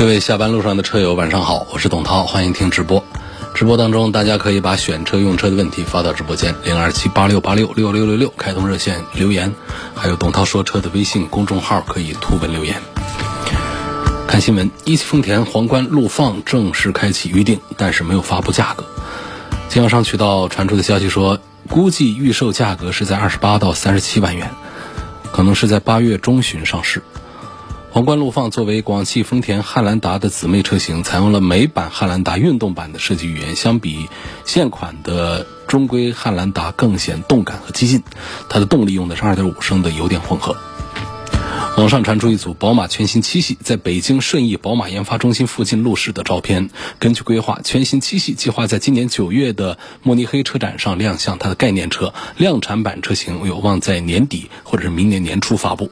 各位下班路上的车友，晚上好，我是董涛，欢迎听直播。直播当中，大家可以把选车用车的问题发到直播间零二七八六八六六六六六开通热线留言，还有董涛说车的微信公众号可以图文留言。看新闻，一汽丰田皇冠陆放正式开启预定，但是没有发布价格。经销商渠道传出的消息说，估计预售价格是在二十八到三十七万元，可能是在八月中旬上市。皇冠陆放作为广汽丰田汉兰达的姊妹车型，采用了美版汉兰达运动版的设计语言，相比现款的中规汉兰达更显动感和激进。它的动力用的是2.5升的油电混合。网上传出一组宝马全新七系在北京顺义宝马研发中心附近路试的照片。根据规划，全新七系计划在今年九月的慕尼黑车展上亮相它的概念车，量产版车型有望在年底或者是明年年初发布。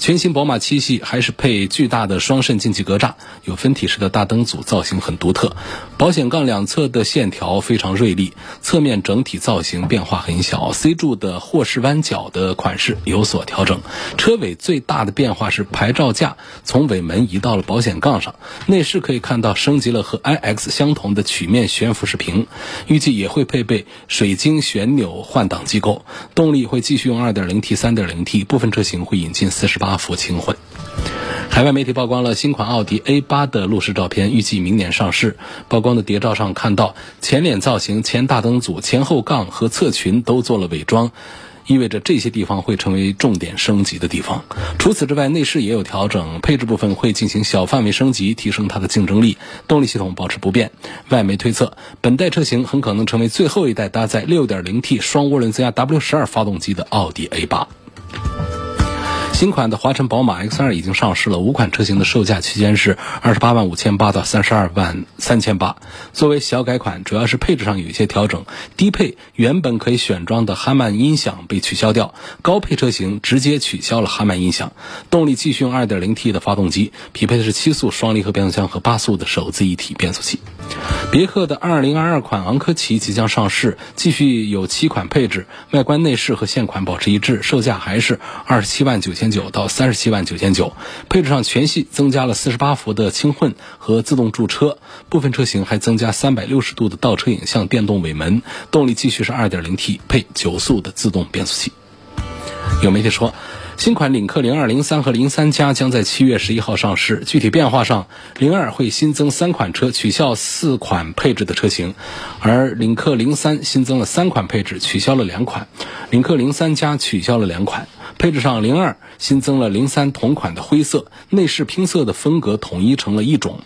全新宝马七系还是配巨大的双肾进气格栅，有分体式的大灯组，造型很独特。保险杠两侧的线条非常锐利，侧面整体造型变化很小。C 柱的霍氏弯角的款式有所调整。车尾最大的变变化是牌照架从尾门移到了保险杠上。内饰可以看到升级了和 iX 相同的曲面悬浮式屏，预计也会配备水晶旋钮换挡机构。动力会继续用 2.0T、3.0T，部分车型会引进48伏轻混。海外媒体曝光了新款奥迪 A8 的路试照片，预计明年上市。曝光的谍照上看到前脸造型、前大灯组、前后杠和侧裙都做了伪装，意味着这些地方会成为重点升级的地方。除此之外，内饰也有调整，配置部分会进行小范围升级，提升它的竞争力。动力系统保持不变。外媒推测，本代车型很可能成为最后一代搭载 6.0T 双涡轮增压 W12 发动机的奥迪 A8。新款的华晨宝马 X2 已经上市了，五款车型的售价区间是二十八万五千八到三十二万三千八。作为小改款，主要是配置上有一些调整，低配原本可以选装的哈曼音响被取消掉，高配车型直接取消了哈曼音响。动力继续用 2.0T 的发动机，匹配的是七速双离合变速箱和八速的手自一体变速器。别克的2022款昂科旗即将上市，继续有七款配置，外观内饰和现款保持一致，售价还是二十七万九千九到三十七万九千九。配置上全系增加了四十八伏的轻混和自动驻车，部分车型还增加三百六十度的倒车影像、电动尾门。动力继续是二点零 T 配九速的自动变速器。有媒体说。新款领克零二、零三和零三加将在七月十一号上市。具体变化上，零二会新增三款车，取消四款配置的车型；而领克零三新增了三款配置，取消了两款；领克零三加取消了两款。配置上，零二新增了零三同款的灰色，内饰拼色的风格统一成了一种，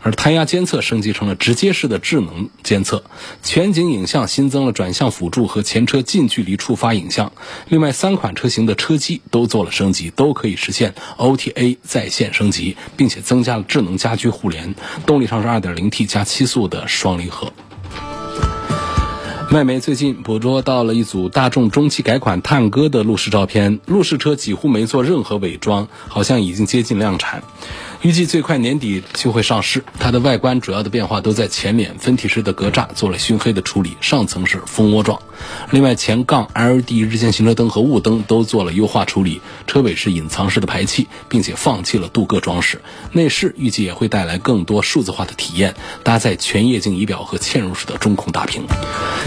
而胎压监测升级成了直接式的智能监测，全景影像新增了转向辅助和前车近距离触发影像。另外，三款车型的车机都做了升级，都可以实现 OTA 在线升级，并且增加了智能家居互联。动力上是 2.0T 加七速的双离合。外媒最近捕捉到了一组大众中期改款探歌的路试照片，路试车几乎没做任何伪装，好像已经接近量产。预计最快年底就会上市。它的外观主要的变化都在前脸，分体式的格栅做了熏黑的处理，上层是蜂窝状。另外，前杠 LED 日间行车灯和雾灯都做了优化处理，车尾是隐藏式的排气，并且放弃了镀铬装饰。内饰预计也会带来更多数字化的体验，搭载全液晶仪表和嵌入式的中控大屏。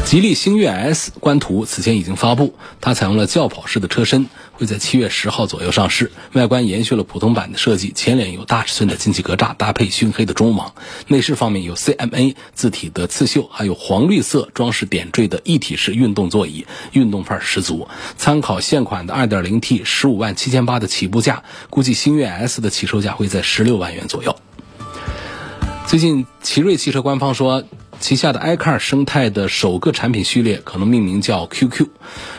吉利星越 S 官图此前已经发布，它采用了轿跑式的车身，会在七月十号左右上市。外观延续了普通版的设计，前脸有大尺寸的进气格栅，搭配熏黑的中网。内饰方面有 CMA 字体的刺绣，还有黄绿色装饰点缀的一体式运动座椅，运动范儿十足。参考现款的 2.0T 十五万七千八的起步价，估计星越 S 的起售价会在十六万元左右。最近，奇瑞汽车官方说。旗下的 iCar 生态的首个产品序列可能命名叫 QQ，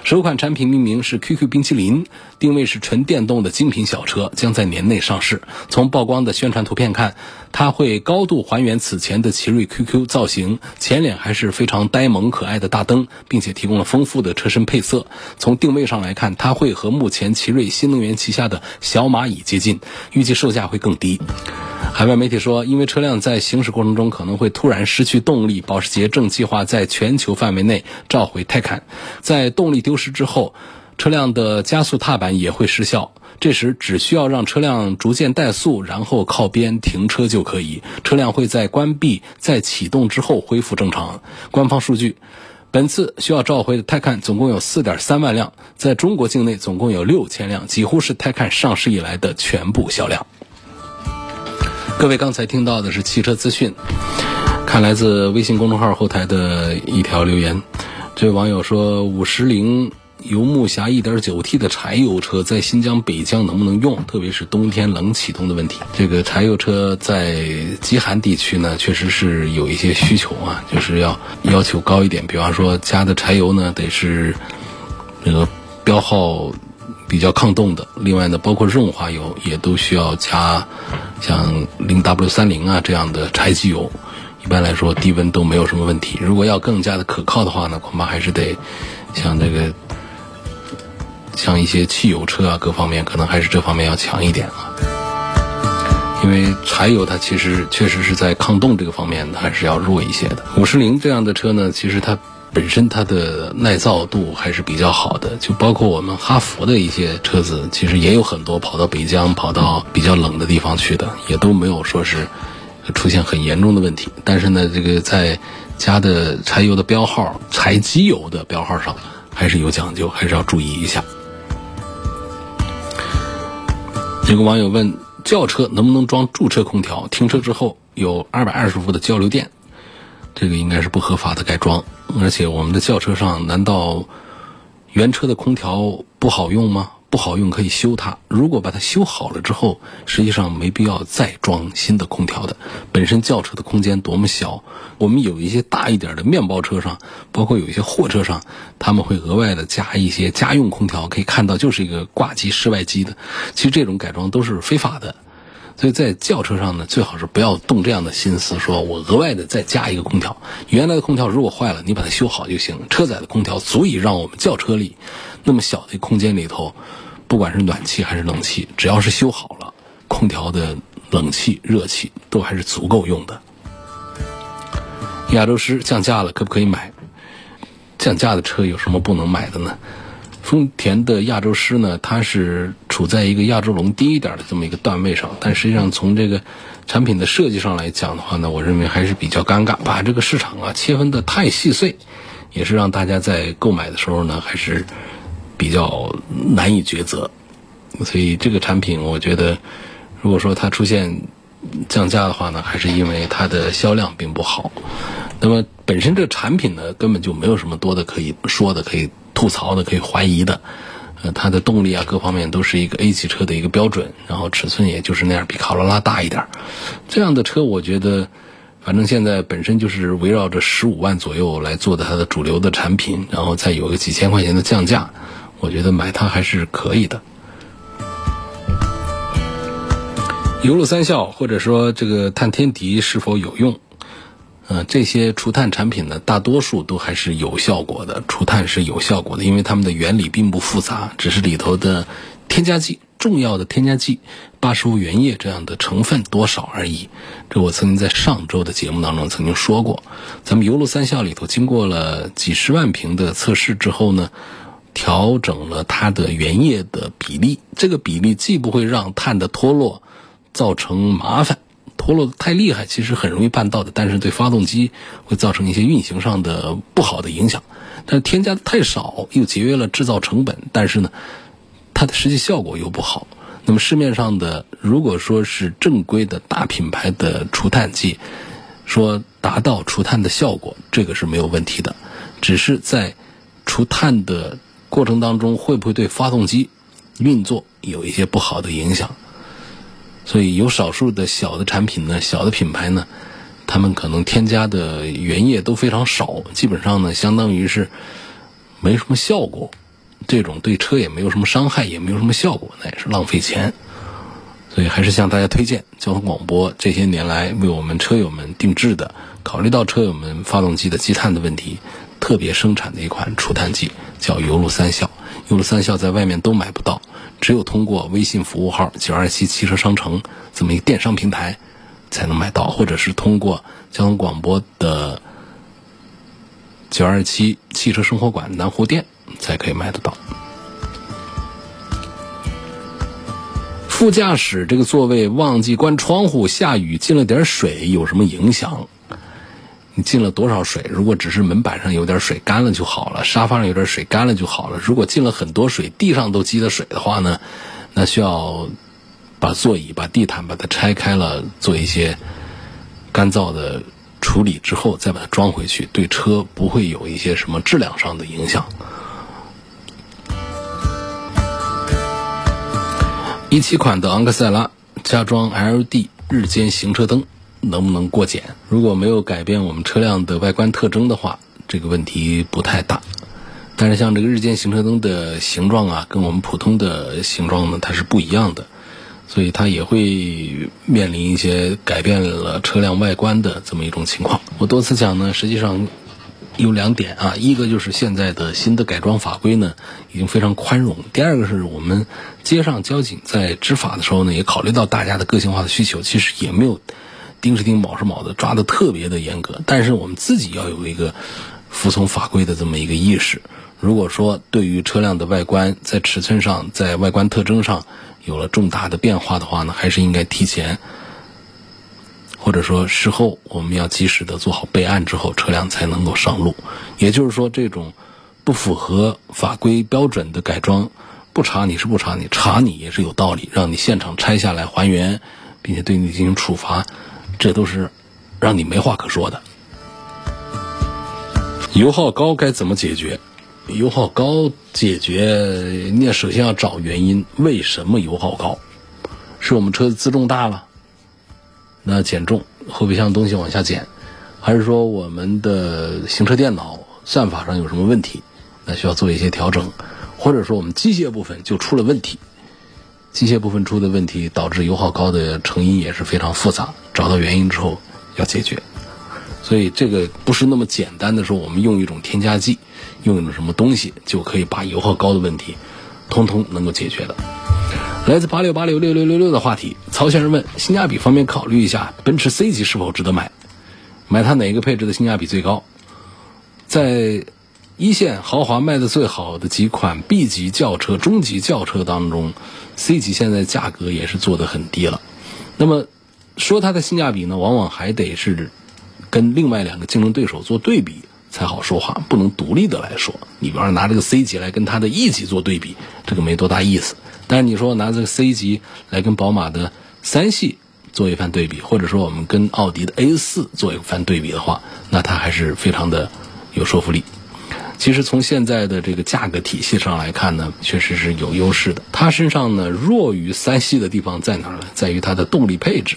首款产品命名是 QQ 冰淇淋，定位是纯电动的精品小车，将在年内上市。从曝光的宣传图片看，它会高度还原此前的奇瑞 QQ 造型，前脸还是非常呆萌可爱的大灯，并且提供了丰富的车身配色。从定位上来看，它会和目前奇瑞新能源旗下的小蚂蚁接近，预计售价会更低。海外媒体说，因为车辆在行驶过程中可能会突然失去动力，保时捷正计划在全球范围内召回泰坦。在动力丢失之后，车辆的加速踏板也会失效。这时只需要让车辆逐渐怠速，然后靠边停车就可以。车辆会在关闭再启动之后恢复正常。官方数据，本次需要召回的泰坦总共有4.3万辆，在中国境内总共有6000辆，几乎是泰坦上市以来的全部销量。各位刚才听到的是汽车资讯，看来自微信公众号后台的一条留言，这位网友说：五十铃游牧侠 1.9T 的柴油车在新疆、北疆能不能用？特别是冬天冷启动的问题。这个柴油车在极寒地区呢，确实是有一些需求啊，就是要要求高一点。比方说加的柴油呢，得是那个标号。比较抗冻的，另外呢，包括润滑油也都需要加，像零 W 三零啊这样的柴机油，一般来说低温都没有什么问题。如果要更加的可靠的话呢，恐怕还是得像这个像一些汽油车啊，各方面可能还是这方面要强一点啊。因为柴油它其实确实是在抗冻这个方面还是要弱一些的。五十铃这样的车呢，其实它。本身它的耐造度还是比较好的，就包括我们哈弗的一些车子，其实也有很多跑到北疆、跑到比较冷的地方去的，也都没有说是出现很严重的问题。但是呢，这个在加的柴油的标号、柴机油的标号上还是有讲究，还是要注意一下。有个网友问：轿车能不能装驻车空调？停车之后有二百二十伏的交流电？这个应该是不合法的改装。而且我们的轿车上，难道原车的空调不好用吗？不好用可以修它。如果把它修好了之后，实际上没必要再装新的空调的。本身轿车的空间多么小，我们有一些大一点的面包车上，包括有一些货车上，他们会额外的加一些家用空调，可以看到就是一个挂机室外机的。其实这种改装都是非法的。所以在轿车上呢，最好是不要动这样的心思，说我额外的再加一个空调。原来的空调如果坏了，你把它修好就行。车载的空调足以让我们轿车里那么小的空间里头，不管是暖气还是冷气，只要是修好了，空调的冷气、热气都还是足够用的。亚洲狮降价了，可不可以买？降价的车有什么不能买的呢？丰田的亚洲狮呢，它是处在一个亚洲龙低一点的这么一个段位上，但实际上从这个产品的设计上来讲的话呢，我认为还是比较尴尬，把这个市场啊切分的太细碎，也是让大家在购买的时候呢还是比较难以抉择。所以这个产品，我觉得如果说它出现降价的话呢，还是因为它的销量并不好。那么本身这个产品呢，根本就没有什么多的可以说的，可以。吐槽的可以怀疑的，呃，它的动力啊各方面都是一个 A 级车的一个标准，然后尺寸也就是那样，比卡罗拉大一点儿。这样的车我觉得，反正现在本身就是围绕着十五万左右来做的它的主流的产品，然后再有个几千块钱的降价，我觉得买它还是可以的。油路三效或者说这个碳天敌是否有用？呃，这些除碳产品呢，大多数都还是有效果的，除碳是有效果的，因为它们的原理并不复杂，只是里头的添加剂、重要的添加剂、八十五原液这样的成分多少而已。这我曾经在上周的节目当中曾经说过，咱们油路三效里头经过了几十万瓶的测试之后呢，调整了它的原液的比例，这个比例既不会让碳的脱落造成麻烦。脱落的太厉害，其实很容易办到的，但是对发动机会造成一些运行上的不好的影响。但是添加的太少，又节约了制造成本，但是呢，它的实际效果又不好。那么市面上的，如果说是正规的大品牌的除碳剂，说达到除碳的效果，这个是没有问题的。只是在除碳的过程当中，会不会对发动机运作有一些不好的影响？所以有少数的小的产品呢，小的品牌呢，他们可能添加的原液都非常少，基本上呢，相当于是没什么效果。这种对车也没有什么伤害，也没有什么效果，那也是浪费钱。所以还是向大家推荐交通广播这些年来为我们车友们定制的，考虑到车友们发动机的积碳的问题，特别生产的一款除碳剂，叫油路三效。油路三效在外面都买不到，只有通过微信服务号“九二七汽车商城”这么一个电商平台才能买到，或者是通过交通广播的“九二七汽车生活馆”南湖店才可以买得到。副驾驶这个座位忘记关窗户，下雨进了点水，有什么影响？进了多少水？如果只是门板上有点水干了就好了，沙发上有点水干了就好了。如果进了很多水，地上都积了水的话呢，那需要把座椅、把地毯把它拆开了，做一些干燥的处理之后，再把它装回去，对车不会有一些什么质量上的影响。一七款的昂克赛拉加装 LED 日间行车灯能不能过检？如果没有改变我们车辆的外观特征的话，这个问题不太大。但是像这个日间行车灯的形状啊，跟我们普通的形状呢，它是不一样的，所以它也会面临一些改变了车辆外观的这么一种情况。我多次讲呢，实际上。有两点啊，一个就是现在的新的改装法规呢，已经非常宽容；第二个是我们街上交警在执法的时候呢，也考虑到大家的个性化的需求，其实也没有盯是盯、卯是卯的抓的特别的严格。但是我们自己要有一个服从法规的这么一个意识。如果说对于车辆的外观在尺寸上、在外观特征上有了重大的变化的话呢，还是应该提前。或者说事后我们要及时的做好备案之后，车辆才能够上路。也就是说，这种不符合法规标准的改装，不查你是不查你，查你也是有道理，让你现场拆下来还原，并且对你进行处罚，这都是让你没话可说的。油耗高该怎么解决？油耗高解决，你首先要找原因，为什么油耗高？是我们车子自重大了？那减重，后备箱东西往下减，还是说我们的行车电脑算法上有什么问题？那需要做一些调整，或者说我们机械部分就出了问题，机械部分出的问题导致油耗高的成因也是非常复杂，找到原因之后要解决。所以这个不是那么简单的说，我们用一种添加剂，用一种什么东西就可以把油耗高的问题，通通能够解决的。来自八六八六六六六六的话题，曹先生问：性价比方面考虑一下，奔驰 C 级是否值得买？买它哪个配置的性价比最高？在一线豪华卖的最好的几款 B 级轿车、中级轿车当中，C 级现在价格也是做的很低了。那么说它的性价比呢，往往还得是跟另外两个竞争对手做对比才好说话，不能独立的来说。你比方说拿这个 C 级来跟它的 E 级做对比，这个没多大意思。但是你说拿这个 C 级来跟宝马的三系做一番对比，或者说我们跟奥迪的 A 四做一番对比的话，那它还是非常的有说服力。其实从现在的这个价格体系上来看呢，确实是有优势的。它身上呢弱于三系的地方在哪儿呢？在于它的动力配置。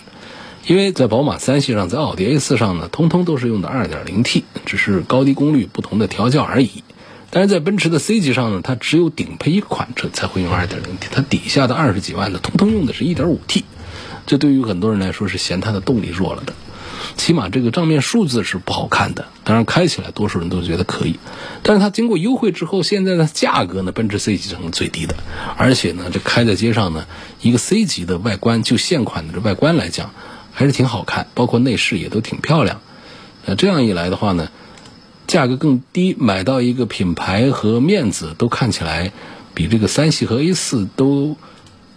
因为在宝马三系上，在奥迪 A 四上呢，通通都是用的 2.0T，只是高低功率不同的调教而已。但是在奔驰的 C 级上呢，它只有顶配一款车才会用 2.0T，它底下的二十几万的通通用的是一点五 T，这对于很多人来说是嫌它的动力弱了的，起码这个账面数字是不好看的。当然开起来多数人都觉得可以，但是它经过优惠之后，现在的价格呢，奔驰 C 级成了最低的，而且呢，这开在街上呢，一个 C 级的外观就现款的这外观来讲，还是挺好看，包括内饰也都挺漂亮。呃，这样一来的话呢。价格更低，买到一个品牌和面子都看起来比这个三系和 A 四都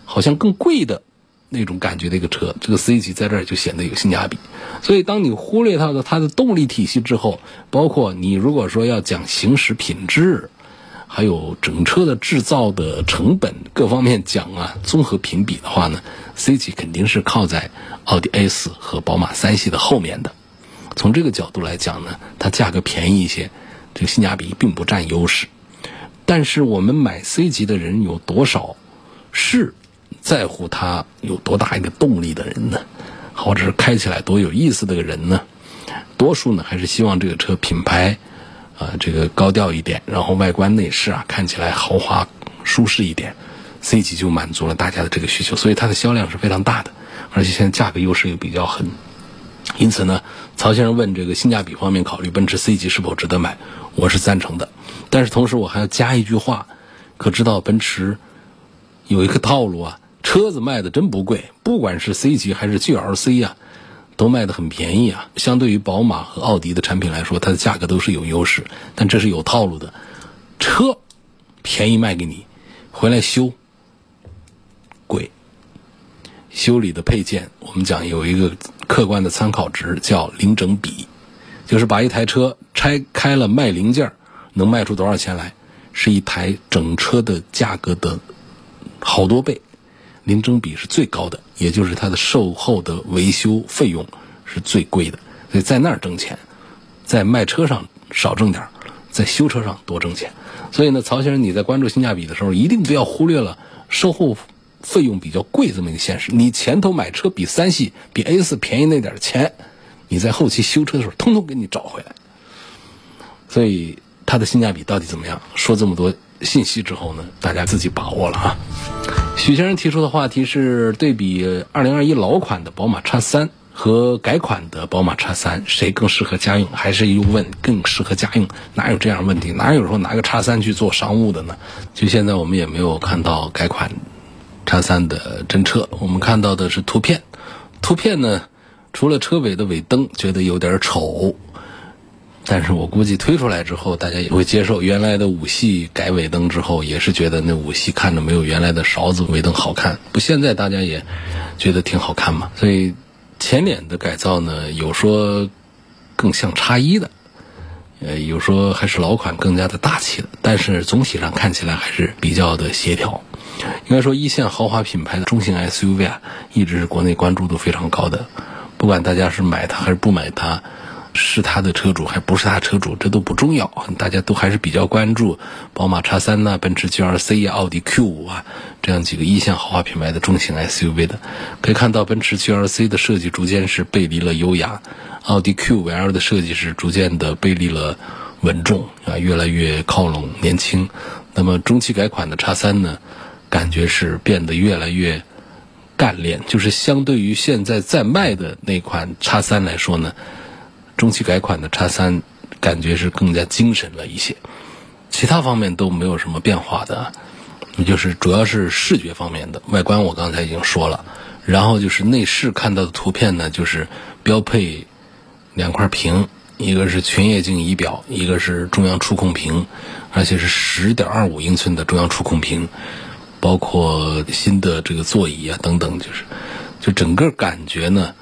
好像更贵的那种感觉的一个车，这个 C 级在这儿就显得有性价比。所以，当你忽略它的它的动力体系之后，包括你如果说要讲行驶品质，还有整车的制造的成本各方面讲啊，综合评比的话呢，C 级肯定是靠在奥迪 A 四和宝马三系的后面的。从这个角度来讲呢，它价格便宜一些，这个性价比并不占优势。但是我们买 C 级的人有多少是在乎它有多大一个动力的人呢？或者是开起来多有意思的人呢？多数呢还是希望这个车品牌啊这个高调一点，然后外观内饰啊看起来豪华舒适一点，C 级就满足了大家的这个需求，所以它的销量是非常大的，而且现在价格优势又比较狠。因此呢，曹先生问这个性价比方面考虑奔驰 C 级是否值得买，我是赞成的。但是同时我还要加一句话，可知道奔驰有一个套路啊，车子卖的真不贵，不管是 C 级还是 GLC 呀，都卖的很便宜啊。相对于宝马和奥迪的产品来说，它的价格都是有优势，但这是有套路的。车便宜卖给你，回来修贵。修理的配件，我们讲有一个客观的参考值，叫零整比，就是把一台车拆开了卖零件，能卖出多少钱来，是一台整车的价格的好多倍，零整比是最高的，也就是它的售后的维修费用是最贵的，所以在那儿挣钱，在卖车上少挣点在修车上多挣钱。所以呢，曹先生你在关注性价比的时候，一定不要忽略了售后。费用比较贵这么一个现实，你前头买车比三系、比 A 四便宜那点钱，你在后期修车的时候，通通给你找回来。所以它的性价比到底怎么样？说这么多信息之后呢，大家自己把握了啊。许先生提出的话题是对比2021老款的宝马 X3 和改款的宝马 X3，谁更适合家用？还是又问更适合家用？哪有这样问题？哪有说拿个 X3 去做商务的呢？就现在我们也没有看到改款。叉三的真车，我们看到的是图片。图片呢，除了车尾的尾灯觉得有点丑，但是我估计推出来之后，大家也会接受。原来的五系改尾灯之后，也是觉得那五系看着没有原来的勺子尾灯好看。不，现在大家也觉得挺好看嘛。所以前脸的改造呢，有说更像叉一的，呃，有说还是老款更加的大气的。但是总体上看起来还是比较的协调。应该说，一线豪华品牌的中型 SUV 啊，一直是国内关注度非常高的。不管大家是买它还是不买它，是它的车主还不是它车主，这都不重要。大家都还是比较关注宝马叉三呐、奔驰 GLC 呀、奥迪 Q5 啊这样几个一线豪华品牌的中型 SUV 的。可以看到，奔驰 GLC 的设计逐渐是背离了优雅，奥迪 Q5L 的设计是逐渐的背离了稳重啊，越来越靠拢年轻。那么中期改款的叉三呢？感觉是变得越来越干练，就是相对于现在在卖的那款叉三来说呢，中期改款的叉三感觉是更加精神了一些，其他方面都没有什么变化的，就是主要是视觉方面的外观，我刚才已经说了，然后就是内饰看到的图片呢，就是标配两块屏，一个是全液晶仪表，一个是中央触控屏，而且是十点二五英寸的中央触控屏。包括新的这个座椅啊等等，就是，就整个感觉呢，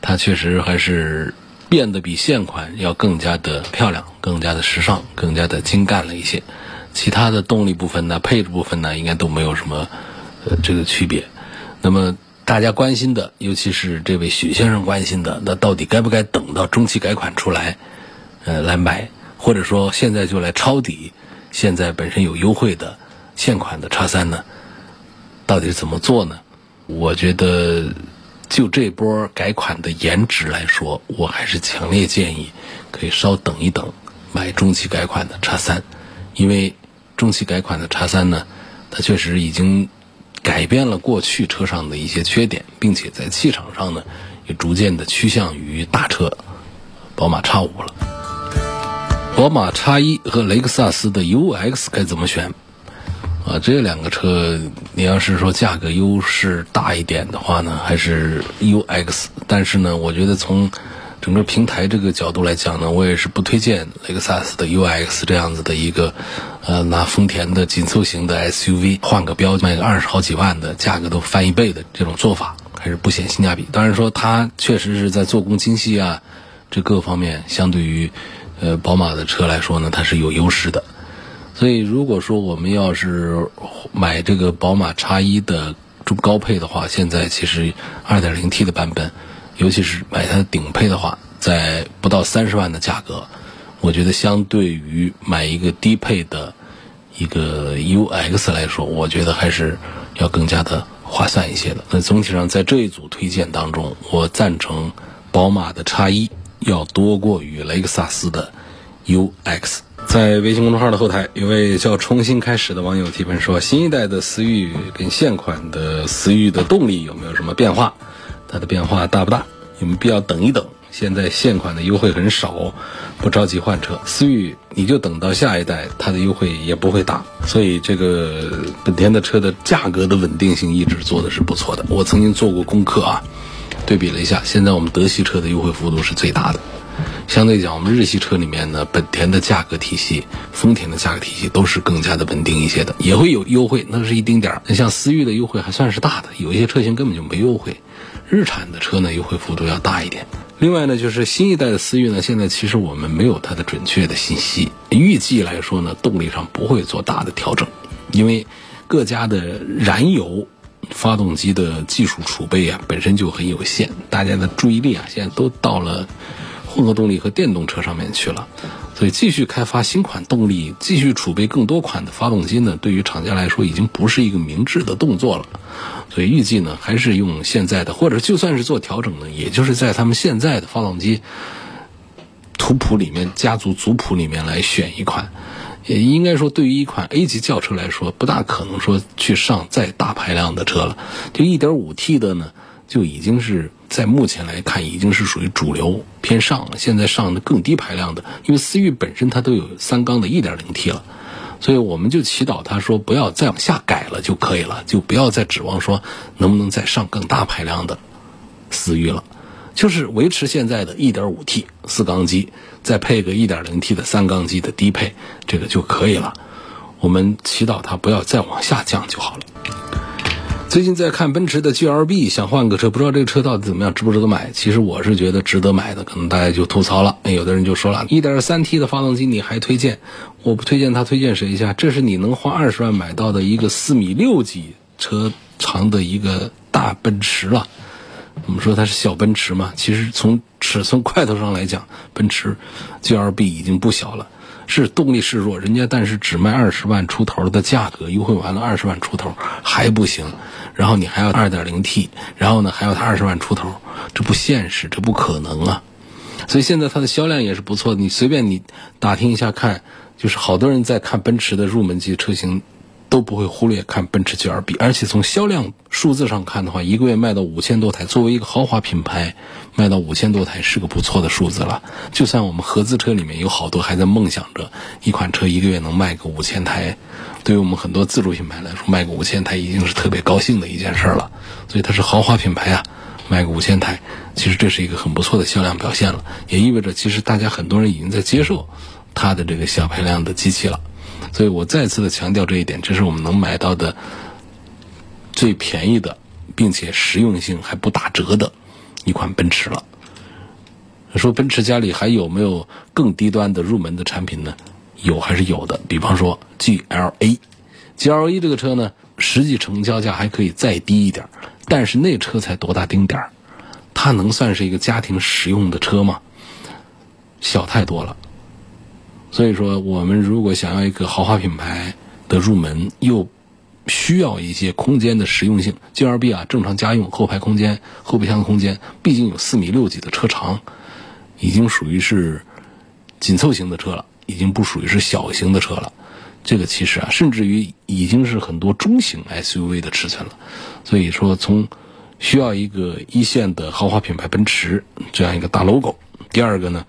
它确实还是变得比现款要更加的漂亮，更加的时尚，更加的精干了一些。其他的动力部分呢，配置部分呢，应该都没有什么呃这个区别。那么大家关心的，尤其是这位许先生关心的，那到底该不该等到中期改款出来，呃来买，或者说现在就来抄底现在本身有优惠的现款的叉三呢？到底是怎么做呢？我觉得，就这波改款的颜值来说，我还是强烈建议可以稍等一等，买中期改款的叉三，因为中期改款的叉三呢，它确实已经改变了过去车上的一些缺点，并且在气场上呢，也逐渐的趋向于大车宝马叉五了。宝马叉一和雷克萨斯的 UX 该怎么选？啊，这两个车，你要是说价格优势大一点的话呢，还是 UX。但是呢，我觉得从整个平台这个角度来讲呢，我也是不推荐雷克萨斯的 UX 这样子的一个，呃，拿丰田的紧凑型的 SUV 换个标卖个二十好几万的价格都翻一倍的这种做法，还是不显性价比。当然说它确实是在做工精细啊，这各方面相对于呃宝马的车来说呢，它是有优势的。所以，如果说我们要是买这个宝马 X1 的中高配的话，现在其实 2.0T 的版本，尤其是买它顶配的话，在不到三十万的价格，我觉得相对于买一个低配的一个 UX 来说，我觉得还是要更加的划算一些的。那总体上，在这一组推荐当中，我赞成宝马的 X1 要多过于雷克萨斯的 UX。在微信公众号的后台，有位叫“重新开始”的网友提问说：“新一代的思域跟现款的思域的动力有没有什么变化？它的变化大不大？有没有必要等一等？现在现款的优惠很少，不着急换车。思域你就等到下一代，它的优惠也不会大。所以这个本田的车的价格的稳定性一直做的是不错的。我曾经做过功课啊，对比了一下，现在我们德系车的优惠幅度是最大的。”相对讲，我们日系车里面呢，本田的价格体系、丰田的价格体系都是更加的稳定一些的，也会有优惠，那是一丁点儿。像思域的优惠还算是大的，有一些车型根本就没优惠。日产的车呢，优惠幅度要大一点。另外呢，就是新一代的思域呢，现在其实我们没有它的准确的信息，预计来说呢，动力上不会做大的调整，因为各家的燃油发动机的技术储备啊，本身就很有限，大家的注意力啊，现在都到了。混合动力和电动车上面去了，所以继续开发新款动力，继续储备更多款的发动机呢，对于厂家来说已经不是一个明智的动作了。所以预计呢，还是用现在的，或者就算是做调整呢，也就是在他们现在的发动机图谱里面、家族族谱里面来选一款。也应该说，对于一款 A 级轿车来说，不大可能说去上再大排量的车了。就 1.5T 的呢。就已经是在目前来看，已经是属于主流偏上了。现在上的更低排量的，因为思域本身它都有三缸的 1.0T 了，所以我们就祈祷它说不要再往下改了就可以了，就不要再指望说能不能再上更大排量的思域了，就是维持现在的 1.5T 四缸机，再配个 1.0T 的三缸机的低配，这个就可以了。我们祈祷它不要再往下降就好了。最近在看奔驰的 G L B，想换个车，不知道这个车到底怎么样，值不值得买？其实我是觉得值得买的，可能大家就吐槽了。有的人就说了，一点三 T 的发动机你还推荐？我不推荐他，推荐谁一下？这是你能花二十万买到的一个四米六几车长的一个大奔驰了。我们说它是小奔驰嘛，其实从尺寸块头上来讲，奔驰 G L B 已经不小了。是动力是弱，人家但是只卖二十万出头的价格，优惠完了二十万出头还不行，然后你还要二点零 T，然后呢还要它二十万出头，这不现实，这不可能啊！所以现在它的销量也是不错的，你随便你打听一下看，就是好多人在看奔驰的入门级车型。都不会忽略看奔驰 GLB，而且从销量数字上看的话，一个月卖到五千多台，作为一个豪华品牌，卖到五千多台是个不错的数字了。就算我们合资车里面有好多还在梦想着一款车一个月能卖个五千台，对于我们很多自主品牌来说，卖个五千台已经是特别高兴的一件事了。所以它是豪华品牌啊，卖个五千台，其实这是一个很不错的销量表现了，也意味着其实大家很多人已经在接受它的这个小排量的机器了。所以我再次的强调这一点，这是我们能买到的最便宜的，并且实用性还不打折的一款奔驰了。说奔驰家里还有没有更低端的入门的产品呢？有还是有的。比方说 GLA，GLA 这个车呢，实际成交价还可以再低一点，但是那车才多大丁点儿，它能算是一个家庭实用的车吗？小太多了。所以说，我们如果想要一个豪华品牌的入门，又需要一些空间的实用性，G L B 啊，正常家用后排空间、后备箱空间，毕竟有四米六几的车长，已经属于是紧凑型的车了，已经不属于是小型的车了。这个其实啊，甚至于已经是很多中型 S U V 的尺寸了。所以说，从需要一个一线的豪华品牌奔驰这样一个大 logo，第二个呢。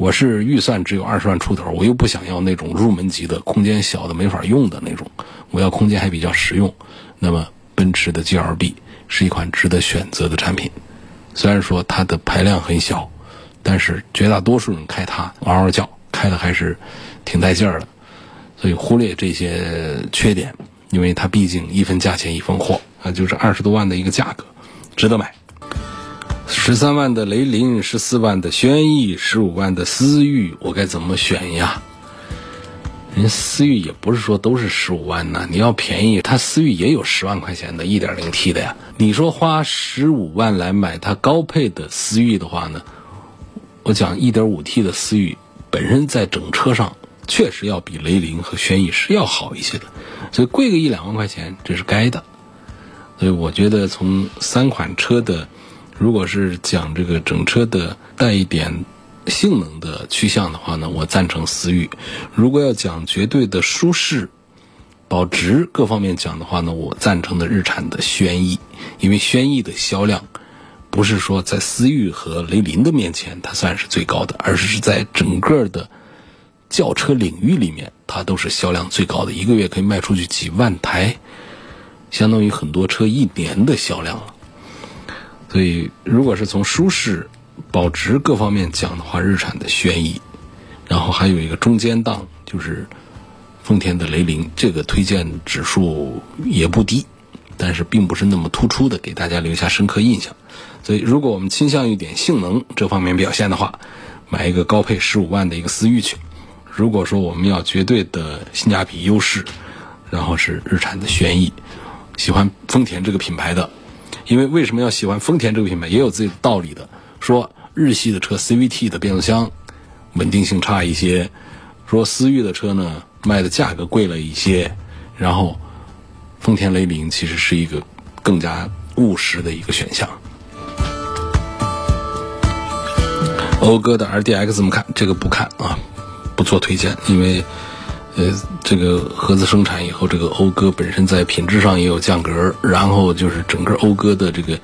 我是预算只有二十万出头，我又不想要那种入门级的空间小的没法用的那种，我要空间还比较实用。那么奔驰的 G L B 是一款值得选择的产品。虽然说它的排量很小，但是绝大多数人开它嗷嗷叫，开的还是挺带劲儿的。所以忽略这些缺点，因为它毕竟一分价钱一分货啊，就是二十多万的一个价格，值得买。十三万的雷凌，十四万的轩逸，十五万的思域，我该怎么选呀？人思域也不是说都是十五万呢，你要便宜，它思域也有十万块钱的 1.0T 的呀。你说花十五万来买它高配的思域的话呢，我讲 1.5T 的思域本身在整车上确实要比雷凌和轩逸是要好一些的，所以贵个一两万块钱这是该的。所以我觉得从三款车的。如果是讲这个整车的带一点性能的趋向的话呢，我赞成思域；如果要讲绝对的舒适、保值各方面讲的话呢，我赞成的日产的轩逸，因为轩逸的销量不是说在思域和雷凌的面前它算是最高的，而是在整个的轿车领域里面，它都是销量最高的，一个月可以卖出去几万台。相当于很多车一年的销量了，所以如果是从舒适、保值各方面讲的话，日产的轩逸，然后还有一个中间档就是丰田的雷凌，这个推荐指数也不低，但是并不是那么突出的给大家留下深刻印象。所以如果我们倾向于点性能这方面表现的话，买一个高配十五万的一个思域去；如果说我们要绝对的性价比优势，然后是日产的轩逸。喜欢丰田这个品牌的，因为为什么要喜欢丰田这个品牌，也有自己的道理的。说日系的车 CVT 的变速箱稳定性差一些，说思域的车呢卖的价格贵了一些，然后丰田雷凌其实是一个更加务实的一个选项。讴歌的 RDX 怎么看？这个不看啊，不做推荐，因为。呃，这个合资生产以后，这个讴歌本身在品质上也有降格，然后就是整个讴歌的这个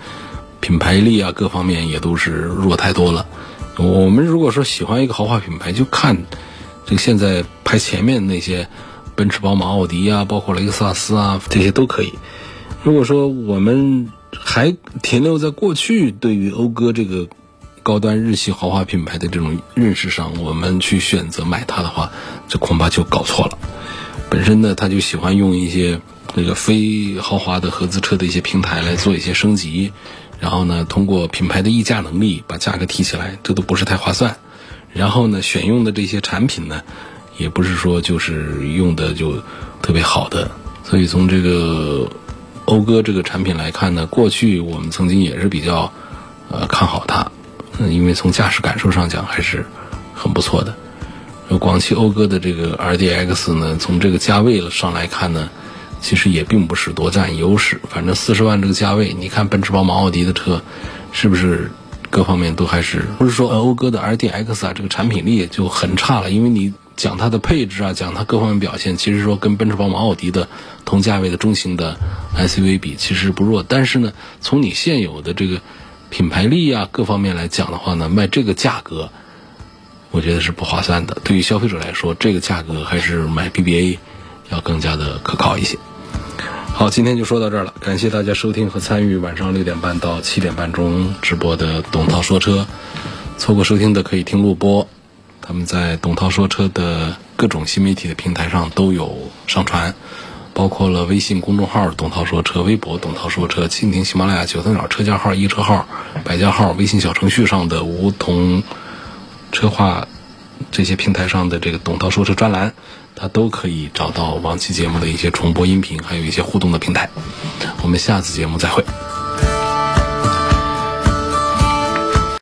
品牌力啊，各方面也都是弱太多了。我们如果说喜欢一个豪华品牌，就看这个现在排前面那些奔驰、宝马、奥迪啊，包括雷克萨斯啊，这些都可以。如果说我们还停留在过去对于讴歌这个。高端日系豪华品牌的这种认识上，我们去选择买它的话，这恐怕就搞错了。本身呢，他就喜欢用一些那个非豪华的合资车的一些平台来做一些升级，然后呢，通过品牌的溢价能力把价格提起来，这都不是太划算。然后呢，选用的这些产品呢，也不是说就是用的就特别好的。所以从这个讴歌这个产品来看呢，过去我们曾经也是比较呃看好它。嗯，因为从驾驶感受上讲还是很不错的。广汽讴歌的这个 RDX 呢，从这个价位上来看呢，其实也并不是多占优势。反正四十万这个价位，你看奔驰、宝马、奥迪的车，是不是各方面都还是不是说讴歌的 RDX 啊，这个产品力就很差了？因为你讲它的配置啊，讲它各方面表现，其实说跟奔驰、宝马、奥迪的同价位的中型的 SUV 比，其实不弱。但是呢，从你现有的这个品牌力啊，各方面来讲的话呢，卖这个价格，我觉得是不划算的。对于消费者来说，这个价格还是买 BBA 要更加的可靠一些。好，今天就说到这儿了，感谢大家收听和参与晚上六点半到七点半钟直播的董涛说车。错过收听的可以听录播，他们在董涛说车的各种新媒体的平台上都有上传。包括了微信公众号“董涛说车”、微博“董涛说车”、蜻蜓、喜马拉雅、九三鸟车架号、一车号、百家号、微信小程序上的梧桐车话这些平台上的这个“董涛说车”专栏，它都可以找到往期节目的一些重播音频，还有一些互动的平台。我们下次节目再会。